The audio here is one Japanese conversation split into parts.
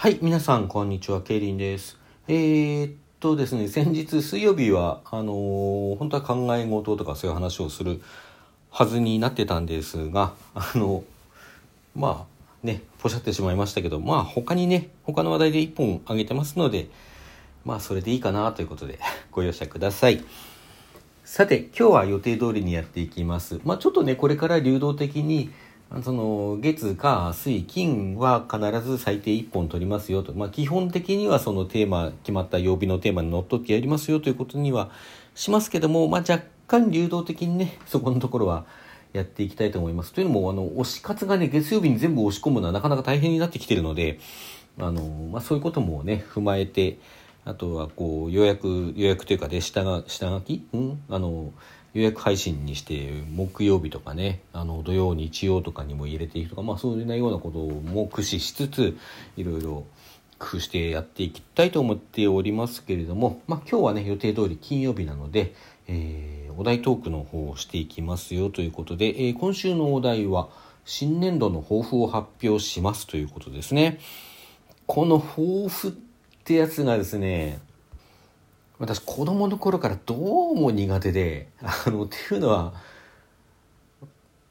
はい、皆さん、こんにちは。ケイリンです。えー、っとですね、先日水曜日は、あのー本当は考え事とかそういう話をするはずになってたんですが、あの、まあ、ね、ポシャってしまいましたけど、まあ、他にね、他の話題で一本あげてますので、まあ、それでいいかなということで、ご容赦ください。さて、今日は予定通りにやっていきます。まあ、ちょっとね、これから流動的に、その、月、火、水、金は必ず最低1本取りますよと。まあ、基本的にはそのテーマ、決まった曜日のテーマにのっとってやりますよということにはしますけども、まあ、若干流動的にね、そこのところはやっていきたいと思います。というのも、あの、推し活がね、月曜日に全部押し込むのはなかなか大変になってきてるので、あの、まあ、そういうこともね、踏まえて、あとはこう予約予約というかで下が下書き、うん、あの予約配信にして木曜日とかねあの土曜日曜とかにも入れていくとかまあそういうようなことも駆使しつついろいろ工夫してやっていきたいと思っておりますけれども、まあ、今日はね予定通り金曜日なので、えーお題トークの方をしていきますよということで、えー今週のお題は新年度の抱負を発表しますということですね。この抱負ってやつがですね私子供の頃からどうも苦手であのっていうのは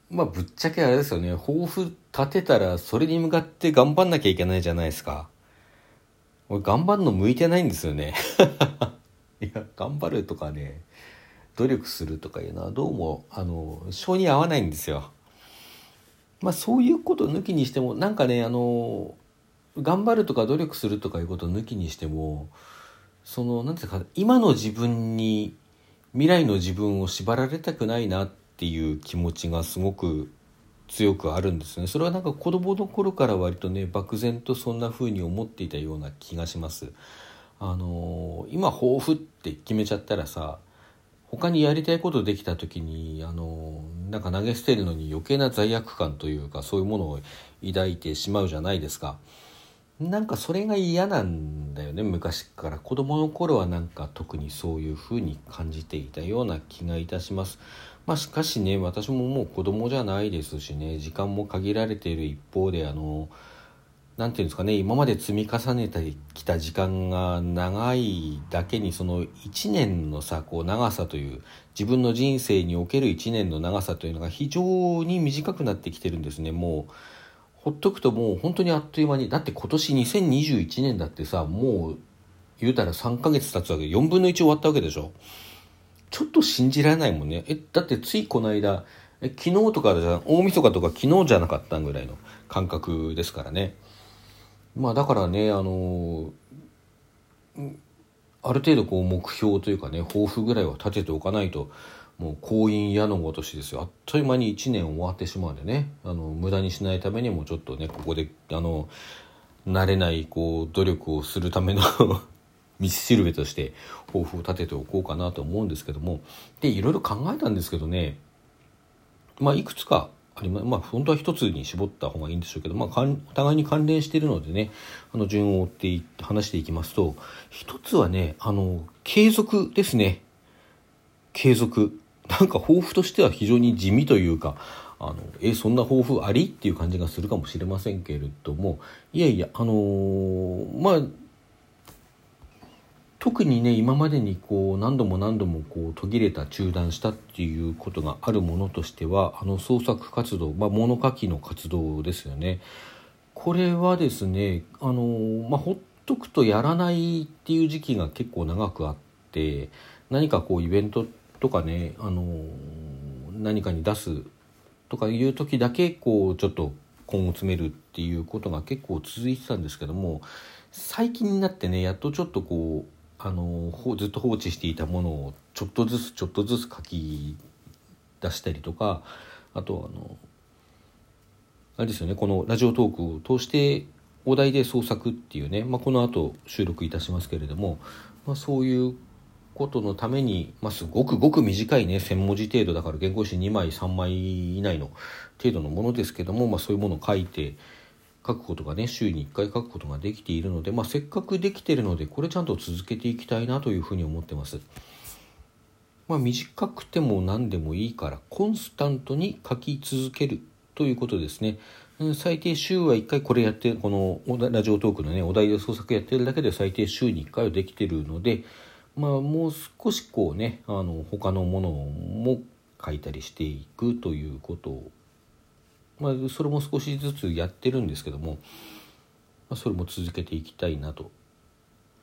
まあぶっちゃけあれですよね。抱負立てたらそれに向かって頑張んなきゃいけないじゃないですか。俺頑張るの向いてないんですよね。いや頑張るとかね努力するとかいうのはどうもあの性に合わないんですよ。まあそういうこと抜きにしてもなんかねあの頑張るとか努力するとかいうことを抜きにしてもそのなんていうか今の自分に未来の自分を縛られたくないなっていう気持ちがすごく強くあるんですね。それはなんか子供の頃から割とね漠然とそんな風に思っていたような気がします。あの今抱負って決めちゃったらさ他にやりたいことできた時にあのなんか投げ捨てるのに余計な罪悪感というかそういうものを抱いてしまうじゃないですか。なんかそれが嫌なんだよね昔から。子供の頃はなんか特にそういうふうに感じていたような気がいたします。まあしかしね私ももう子供じゃないですしね時間も限られている一方であのなんていうんですかね今まで積み重ねてきた時間が長いだけにその1年のさこう長さという自分の人生における1年の長さというのが非常に短くなってきてるんですねもう。ほっとくともう本当にあっという間にだって今年2021年だってさもう言うたら3ヶ月経つわけで4分の1終わったわけでしょ。ちょっと信じられないもんね。えだってついこの間え昨日とかじゃ大晦日とか昨日じゃなかったぐらいの感覚ですからね。まあだからねあのある程度こう目標というかね抱負ぐらいは立てておかないともう婚姻矢のごとしですよ。あっという間に1年終わってしまうんでね。あの無駄にしないためにもちょっとねここであの慣れないこう努力をするための 道しるべとして抱負を立てておこうかなと思うんですけども。でいろいろ考えたんですけどね。まあいくつかありままあ本当は一つに絞った方がいいんでしょうけど、まあ、かんお互いに関連しているのでねあの順を追っていって話していきますと一つはねあの継続ですね。継続。なんか抱負としては非常に地味というかあのえそんな抱負ありっていう感じがするかもしれませんけれどもいやいやあのーまあ特にね今までにこう何度も何度もこう途切れた中断したっていうことがあるものとしてはあの創作活動、まあ、物書きの活動ですよね。これはですねあの、まあ、ほっとくとやらないっていう時期が結構長くあって何かこうイベントってとかねあの何かに出すとかいう時だけこうちょっと根を詰めるっていうことが結構続いてたんですけども最近になってねやっとちょっとこうあのほずっと放置していたものをちょっとずつちょっとずつ書き出したりとかあとあのあれですよねこのラジオトークを通してお題で創作っていうね、まあ、この後収録いたしますけれども、まあ、そういうことのために、まあ、すごくごく短いね1,000文字程度だから原稿紙2枚3枚以内の程度のものですけども、まあ、そういうものを書いて書くことがね週に1回書くことができているので、まあ、せっかくできてるのでこれちゃんと続けていきたいなというふうに思ってます。まあ、短くても何でもいいからコンスタントに書き続けるということですね。最低週は1回これやってこのラジオトークのねお題で創作やってるだけで最低週に1回はできてるのでまあもう少しこうねあの他のものも書いたりしていくということをまあそれも少しずつやってるんですけども、まあ、それも続けていきたいなと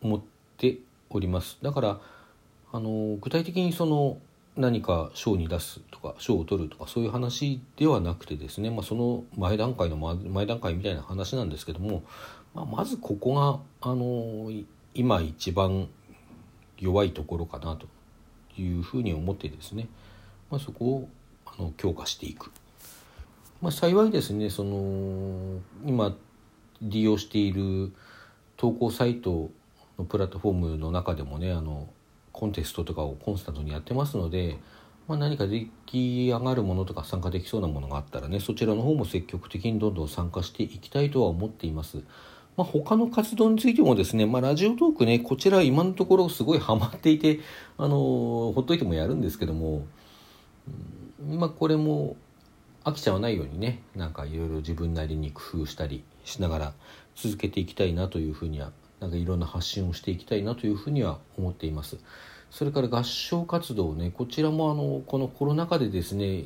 思っております。だからあの具体的にその何か賞に出すとか賞を取るとかそういう話ではなくてですね、まあ、その前段階の前段階みたいな話なんですけども、まあ、まずここがあの今一番弱いところかなというふうに思ってですね、まあ、そこをあの強化していく。まあ、幸いですねその今利用している投稿サイトのプラットフォームの中でもねあのコンテストとかをコンスタントにやってますので、まあ、何か出来上がるものとか参加できそうなものがあったらねそちらの方も積極的にどんどん参加していきたいとは思っています。まあ、他の活動についてもですね、まあ、ラジオトークねこちら今のところすごいハマっていて、あのー、ほっといてもやるんですけども、うん、まあ、これも飽きちゃわないようにねなんかいろいろ自分なりに工夫したりしながら続けていきたいなというふうにはなんかいろんな発信をしていきたいなというふうには思っています。それから合唱活動ねこちらもあのこのコロナ禍でですね、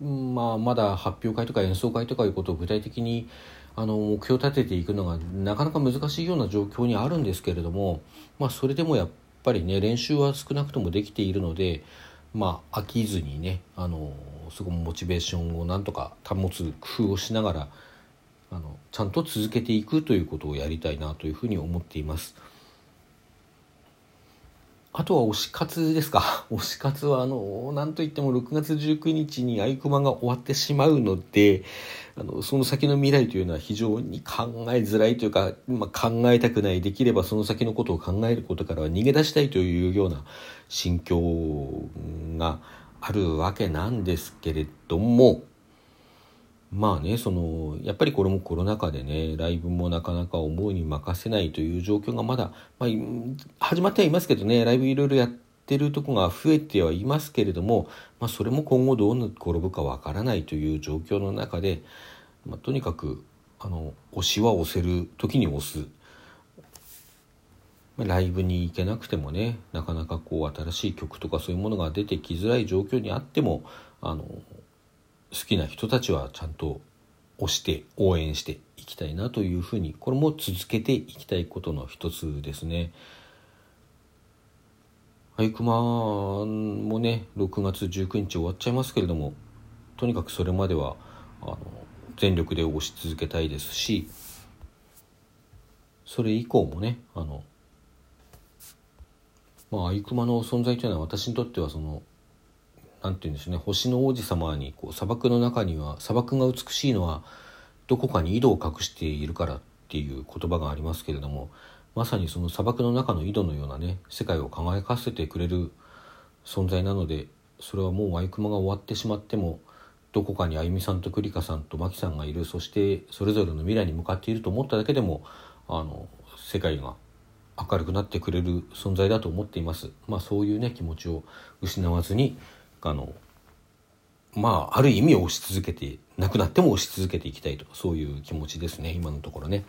まあ、まだ発表会とか演奏会とかいうことを具体的にあの目標を立てていくのがなかなか難しいような状況にあるんですけれども、まあ、それでもやっぱりね練習は少なくともできているので、まあ、飽きずにねあのそこもモチベーションをなんとか保つ工夫をしながらあのちゃんと続けていくということをやりたいなというふうに思っています。あとは推し活ですか？推し活は、あの、なんといっても6月19日にアイコマが終わってしまうので、あの、その先の未来というのは非常に考えづらいというか、まあ、考えたくない、できればその先のことを考えることからは逃げ出したいというような心境があるわけなんですけれども、まあね、その、やっぱりこれもコロナ禍でね、ライブもなかなか思うに任せないという状況がまだ、まあ、始まってはいますけどね、ライブいろいろやってるとこが増えてはいますけれども、まあ、それも今後どう転ぶかわからないという状況の中で、まあ、とにかく、あの、押しは押せる時に押す。ライブに行けなくてもね、なかなかこう新しい曲とかそういうものが出てきづらい状況にあっても、あの、好きな人たちはちゃんと推して応援していきたいなというふうにこれも続けていきたいことの一つですね。アイクマもね6月19日終わっちゃいますけれどもとにかくそれまではあの全力で推し続けたいですしそれ以降もねあのまあアイクマの存在というのは私にとってはその何て言うんでしょうね星の王子様にこう砂漠の中には砂漠が美しいのはどこかに井戸を隠しているからっていう言葉がありますけれどもまさにその砂漠の中の井戸のようなね世界を輝かせてくれる存在なのでそれはもうワイクマが終わってしまってもどこかにあゆみさんと栗花さんと真木さんがいるそしてそれぞれの未来に向かっていると思っただけでもあの世界が明るくなってくれる存在だと思っています。まあそういうね気持ちを失わずにあのまあある意味押し続けてなくなっても押し続けていきたいとそういう気持ちですね今のところね。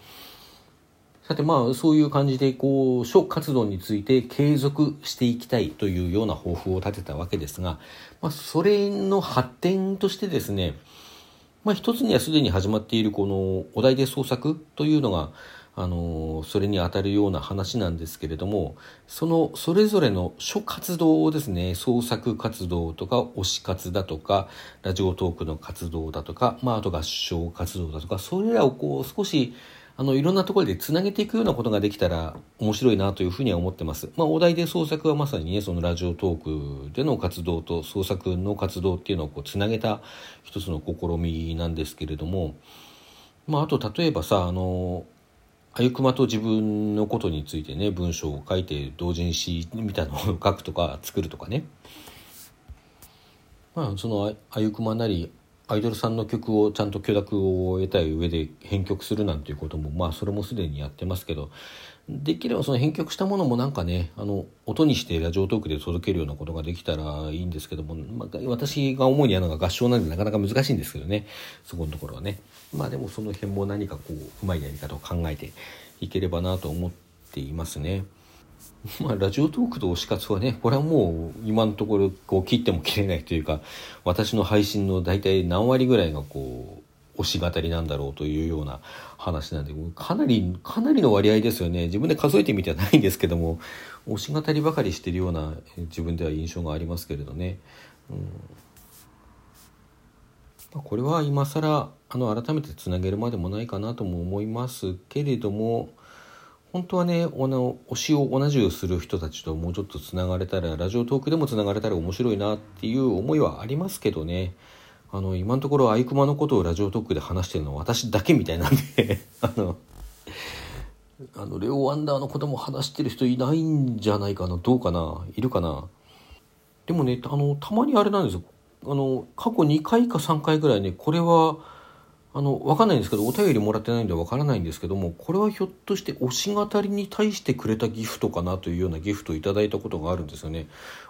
さてまあそういう感じでこう書活動について継続していきたいというような抱負を立てたわけですが、まあ、それの発展としてですね、まあ、一つにはすでに始まっているこのお題で創作というのがあのそれにあたるような話なんですけれどもそのそれぞれの諸活動をですね創作活動とか推し活だとかラジオトークの活動だとか、まあ、あと合唱活動だとかそれらをこう少しあのいろんなところでつなげていくようなことができたら面白いなというふうには思ってます。まあ、お題で創作はまさにねそのラジオトークでの活動と創作の活動っていうのをこうつなげた一つの試みなんですけれども、まあ、あと例えばさあのあゆくまと自分のことについてね文章を書いて同人誌みたいなのを書くとか作るとかね。まあそのあゆくまなりアイドルさんの曲をちゃんと許諾を得たい上で編曲するなんていうこともまあそれもすでにやってますけどできればその編曲したものもなんかねあの音にしてラジオトークで届けるようなことができたらいいんですけども、まあ、私が思うにはなんか合唱なんでなかなか難しいんですけどねそこのところはねまあでもその辺も何かこううまいやり方を考えていければなと思っていますね。まあ、ラジオトークと推し活はね、これはもう今のところこう切っても切れないというか、私の配信の大体何割ぐらいがこう、推し語りなんだろうというような話なんで、かなり、かなりの割合ですよね。自分で数えてみてはないんですけども、推し語りばかりしてるような自分では印象がありますけれどね。うん、これは今更、あの、改めてつなげるまでもないかなとも思いますけれども、本当はねあの推しを同じくする人たちともうちょっとつながれたらラジオトークでもつながれたら面白いなっていう思いはありますけどね。あの今のところアイクマのことをラジオトークで話してるのは私だけみたいなんで あのあのレオ・ワンダーのことも話してる人いないんじゃないかなどうかないるかな。でもねあのたまにあれなんですよ。あの過去2回か3回ぐらいねこれはあの、わかんないんですけど、お便りもらってないんでわからないんですけども、これはひょっとして推し語りに対してくれたギフトかなというようなギフトをいただいたことがあるんですよね。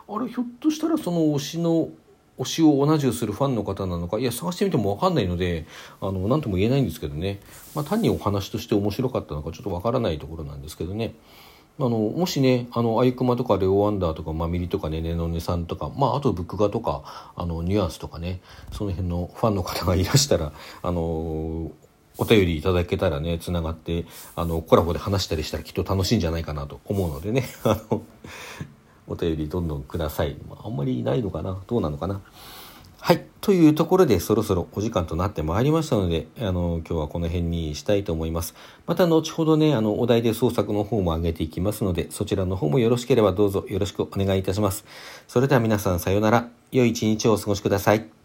あれ、ひょっとしたらその推しの、推しを同じくするファンの方なのか、いや、探してみてもわかんないので、あの、なんとも言えないんですけどね。まあ、単にお話として面白かったのかちょっとわからないところなんですけどね。あのもしねあのアイクマとかレオ・ワンダーとかマミリとかねネノネさんとか、まあ、あとブックガとかあのニュアンスとかねその辺のファンの方がいらしたらあのお便りいただけたらねつながってあのコラボで話したりしたらきっと楽しいんじゃないかなと思うのでね あのお便りどんどんください、まあ、あんまりいないのかな。どうなのかな。はい。というところでそろそろお時間となってまいりましたので、あの、今日はこの辺にしたいと思います。また後ほどね、あの、お題で創作の方も上げていきますので、そちらの方もよろしければどうぞよろしくお願いいたします。それでは皆さんさようなら。良い一日をお過ごしください。